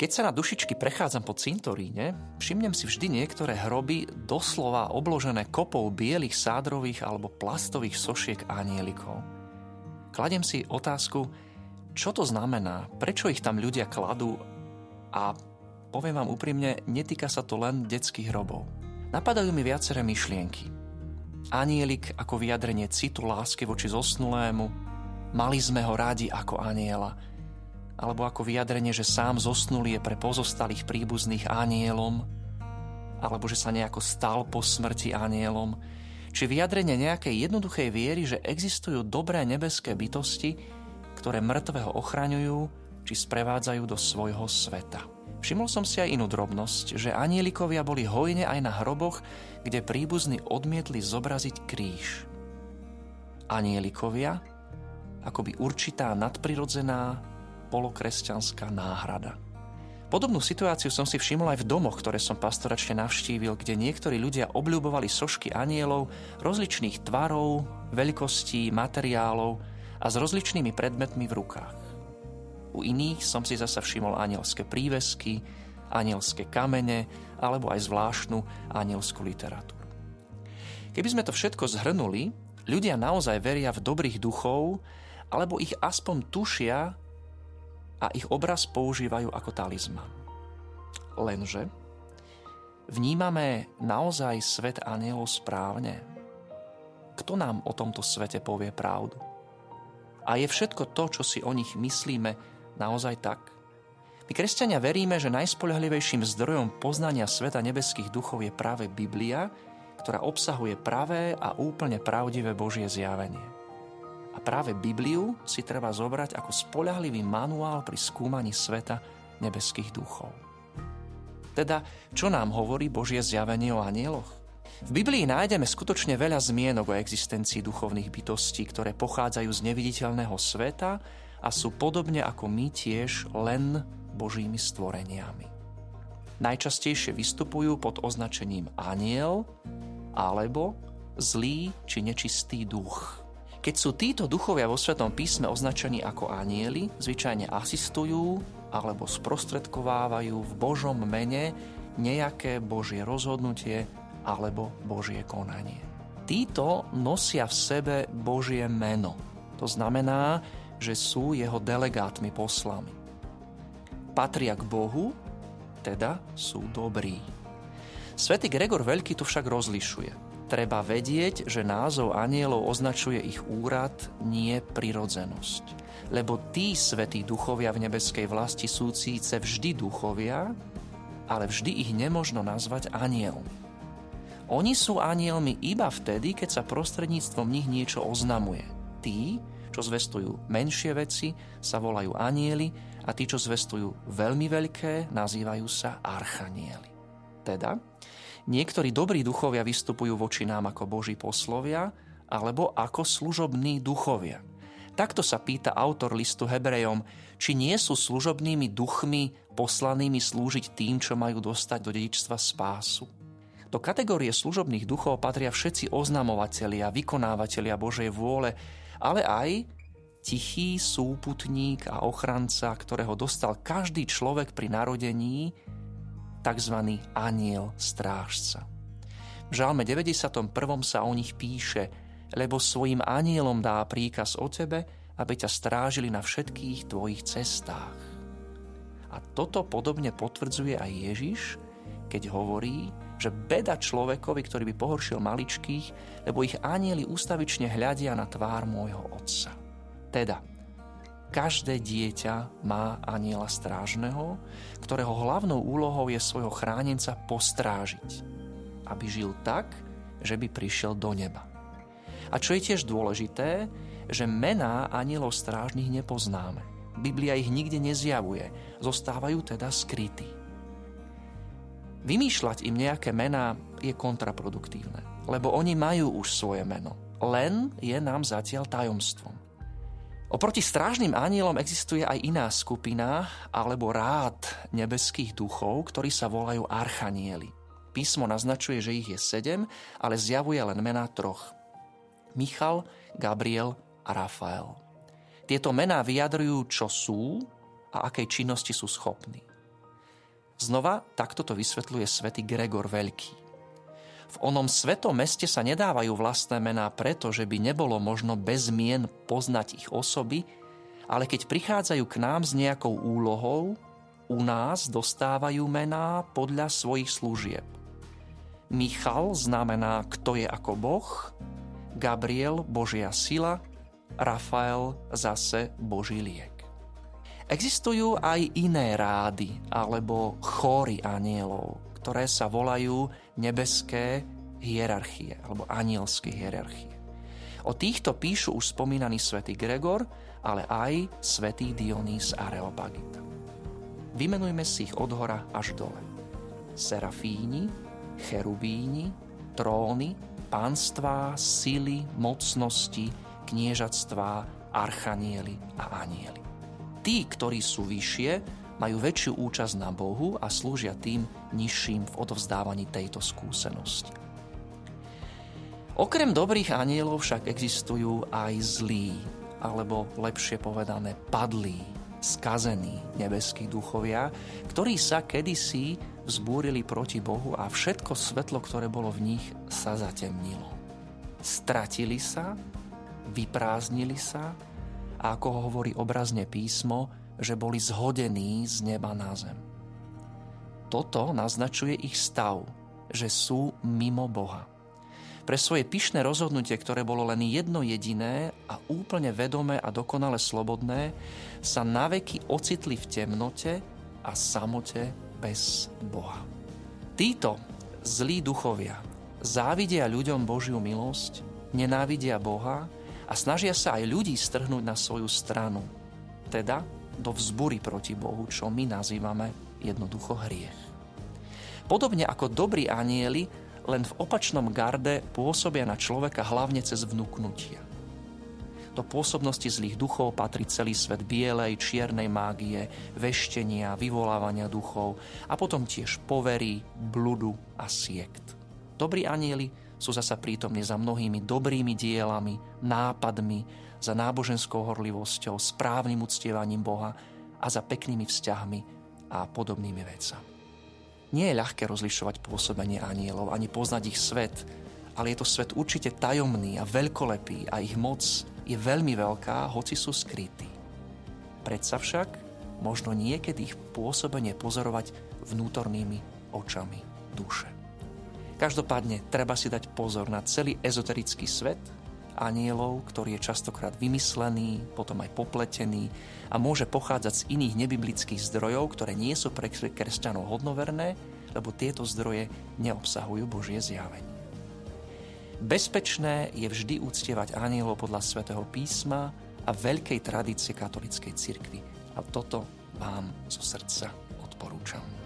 Keď sa na dušičky prechádzam po cintoríne, všimnem si vždy niektoré hroby doslova obložené kopou bielých sádrových alebo plastových sošiek anielikov. Kladem si otázku, čo to znamená, prečo ich tam ľudia kladú a poviem vám úprimne, netýka sa to len detských hrobov. Napadajú mi viaceré myšlienky. Anielik ako vyjadrenie citu lásky voči zosnulému, mali sme ho rádi ako aniela – alebo ako vyjadrenie, že sám zosnulý je pre pozostalých príbuzných anielom, alebo že sa nejako stal po smrti anielom, či vyjadrenie nejakej jednoduchej viery, že existujú dobré nebeské bytosti, ktoré mŕtvého ochraňujú či sprevádzajú do svojho sveta. Všimol som si aj inú drobnosť, že anielikovia boli hojne aj na hroboch, kde príbuzní odmietli zobraziť kríž. Anielikovia, akoby určitá nadprirodzená, polokresťanská náhrada. Podobnú situáciu som si všimol aj v domoch, ktoré som pastoračne navštívil, kde niektorí ľudia obľúbovali sošky anielov rozličných tvarov, veľkostí, materiálov a s rozličnými predmetmi v rukách. U iných som si zasa všimol anielské prívesky, anielské kamene alebo aj zvláštnu anielskú literatúru. Keby sme to všetko zhrnuli, ľudia naozaj veria v dobrých duchov alebo ich aspoň tušia a ich obraz používajú ako talizman. Lenže vnímame naozaj svet anielov správne? Kto nám o tomto svete povie pravdu? A je všetko to, čo si o nich myslíme, naozaj tak? My kresťania veríme, že najspoľahlivejším zdrojom poznania sveta nebeských duchov je práve Biblia, ktorá obsahuje pravé a úplne pravdivé Božie zjavenie. Práve Bibliu si treba zobrať ako spolahlivý manuál pri skúmaní sveta nebeských duchov. Teda, čo nám hovorí Božie zjavenie o anieloch? V Biblii nájdeme skutočne veľa zmienok o existencii duchovných bytostí, ktoré pochádzajú z neviditeľného sveta a sú podobne ako my tiež len Božími stvoreniami. Najčastejšie vystupujú pod označením aniel alebo zlý či nečistý duch. Keď sú títo duchovia vo Svetom písme označení ako anieli, zvyčajne asistujú alebo sprostredkovávajú v Božom mene nejaké Božie rozhodnutie alebo Božie konanie. Títo nosia v sebe Božie meno. To znamená, že sú jeho delegátmi poslami. Patria k Bohu, teda sú dobrí. Svetý Gregor Veľký tu však rozlišuje. Treba vedieť, že názov anielov označuje ich úrad, nie prirodzenosť. Lebo tí svetí duchovia v nebeskej vlasti sú síce vždy duchovia, ale vždy ich nemožno nazvať anielmi. Oni sú anielmi iba vtedy, keď sa prostredníctvom nich niečo oznamuje. Tí, čo zvestujú menšie veci, sa volajú anieli a tí, čo zvestujú veľmi veľké, nazývajú sa archanieli. Teda, Niektorí dobrí duchovia vystupujú voči nám ako Boží poslovia alebo ako služobní duchovia. Takto sa pýta autor listu Hebrejom, či nie sú služobnými duchmi poslanými slúžiť tým, čo majú dostať do dedičstva spásu. Do kategórie služobných duchov patria všetci oznamovatelia, vykonávatelia Božej vôle, ale aj tichý súputník a ochranca, ktorého dostal každý človek pri narodení tzv. aniel strážca. V žalme 91. sa o nich píše, lebo svojim anielom dá príkaz o tebe, aby ťa strážili na všetkých tvojich cestách. A toto podobne potvrdzuje aj Ježiš, keď hovorí, že beda človekovi, ktorý by pohoršil maličkých, lebo ich anieli ústavične hľadia na tvár môjho otca. Teda, Každé dieťa má aniela strážneho, ktorého hlavnou úlohou je svojho chránenca postrážiť, aby žil tak, že by prišiel do neba. A čo je tiež dôležité, že mená anielov strážnych nepoznáme. Biblia ich nikde nezjavuje, zostávajú teda skrytí. Vymýšľať im nejaké mená je kontraproduktívne, lebo oni majú už svoje meno. Len je nám zatiaľ tajomstvom. Oproti strážnym anielom existuje aj iná skupina alebo rád nebeských duchov, ktorí sa volajú archanieli. Písmo naznačuje, že ich je sedem, ale zjavuje len mená troch. Michal, Gabriel a Rafael. Tieto mená vyjadrujú, čo sú a akej činnosti sú schopní. Znova takto to vysvetľuje svätý Gregor Veľký. V onom svetom meste sa nedávajú vlastné mená preto, že by nebolo možno bez mien poznať ich osoby, ale keď prichádzajú k nám s nejakou úlohou, u nás dostávajú mená podľa svojich služieb. Michal znamená, kto je ako Boh, Gabriel Božia sila, Rafael zase Boží liek. Existujú aj iné rády alebo chóry anielov, ktoré sa volajú nebeské hierarchie alebo anielské hierarchie. O týchto píšu už spomínaný svätý Gregor, ale aj svätý Dionys Areopagita. Vymenujme si ich od hora až dole. Serafíni, cherubíni, tróny, pánstvá, sily, mocnosti, kniežatstvá, archanieli a anieli. Tí, ktorí sú vyššie, majú väčšiu účasť na Bohu a slúžia tým nižším v odovzdávaní tejto skúsenosti. Okrem dobrých anielov však existujú aj zlí, alebo lepšie povedané padlí, skazení nebeskí duchovia, ktorí sa kedysi vzbúrili proti Bohu a všetko svetlo, ktoré bolo v nich, sa zatemnilo. Stratili sa, vyprázdnili sa a ako ho hovorí obrazne písmo, že boli zhodení z neba na zem. Toto naznačuje ich stav, že sú mimo Boha. Pre svoje pyšné rozhodnutie, ktoré bolo len jedno jediné a úplne vedomé a dokonale slobodné, sa naveky ocitli v temnote a samote bez Boha. Títo zlí duchovia závidia ľuďom Božiu milosť, nenávidia Boha a snažia sa aj ľudí strhnúť na svoju stranu, teda do vzbury proti Bohu, čo my nazývame jednoducho hriech. Podobne ako dobrí anieli, len v opačnom garde pôsobia na človeka hlavne cez vnúknutia. Do pôsobnosti zlých duchov patrí celý svet bielej, čiernej mágie, veštenia, vyvolávania duchov a potom tiež povery, bludu a siekt. Dobrí anieli sú zasa prítomní za mnohými dobrými dielami, nápadmi, za náboženskou horlivosťou, správnym uctievaním Boha a za peknými vzťahmi a podobnými vecami. Nie je ľahké rozlišovať pôsobenie anielov, ani poznať ich svet, ale je to svet určite tajomný a veľkolepý a ich moc je veľmi veľká, hoci sú skrytí. Predsa však možno niekedy ich pôsobenie pozorovať vnútornými očami duše. Každopádne treba si dať pozor na celý ezoterický svet anielov, ktorý je častokrát vymyslený, potom aj popletený a môže pochádzať z iných nebiblických zdrojov, ktoré nie sú pre kresťanov hodnoverné, lebo tieto zdroje neobsahujú Božie zjavenie. Bezpečné je vždy úctievať anielov podľa svätého písma a veľkej tradície katolíckej cirkvi. A toto vám zo srdca odporúčam.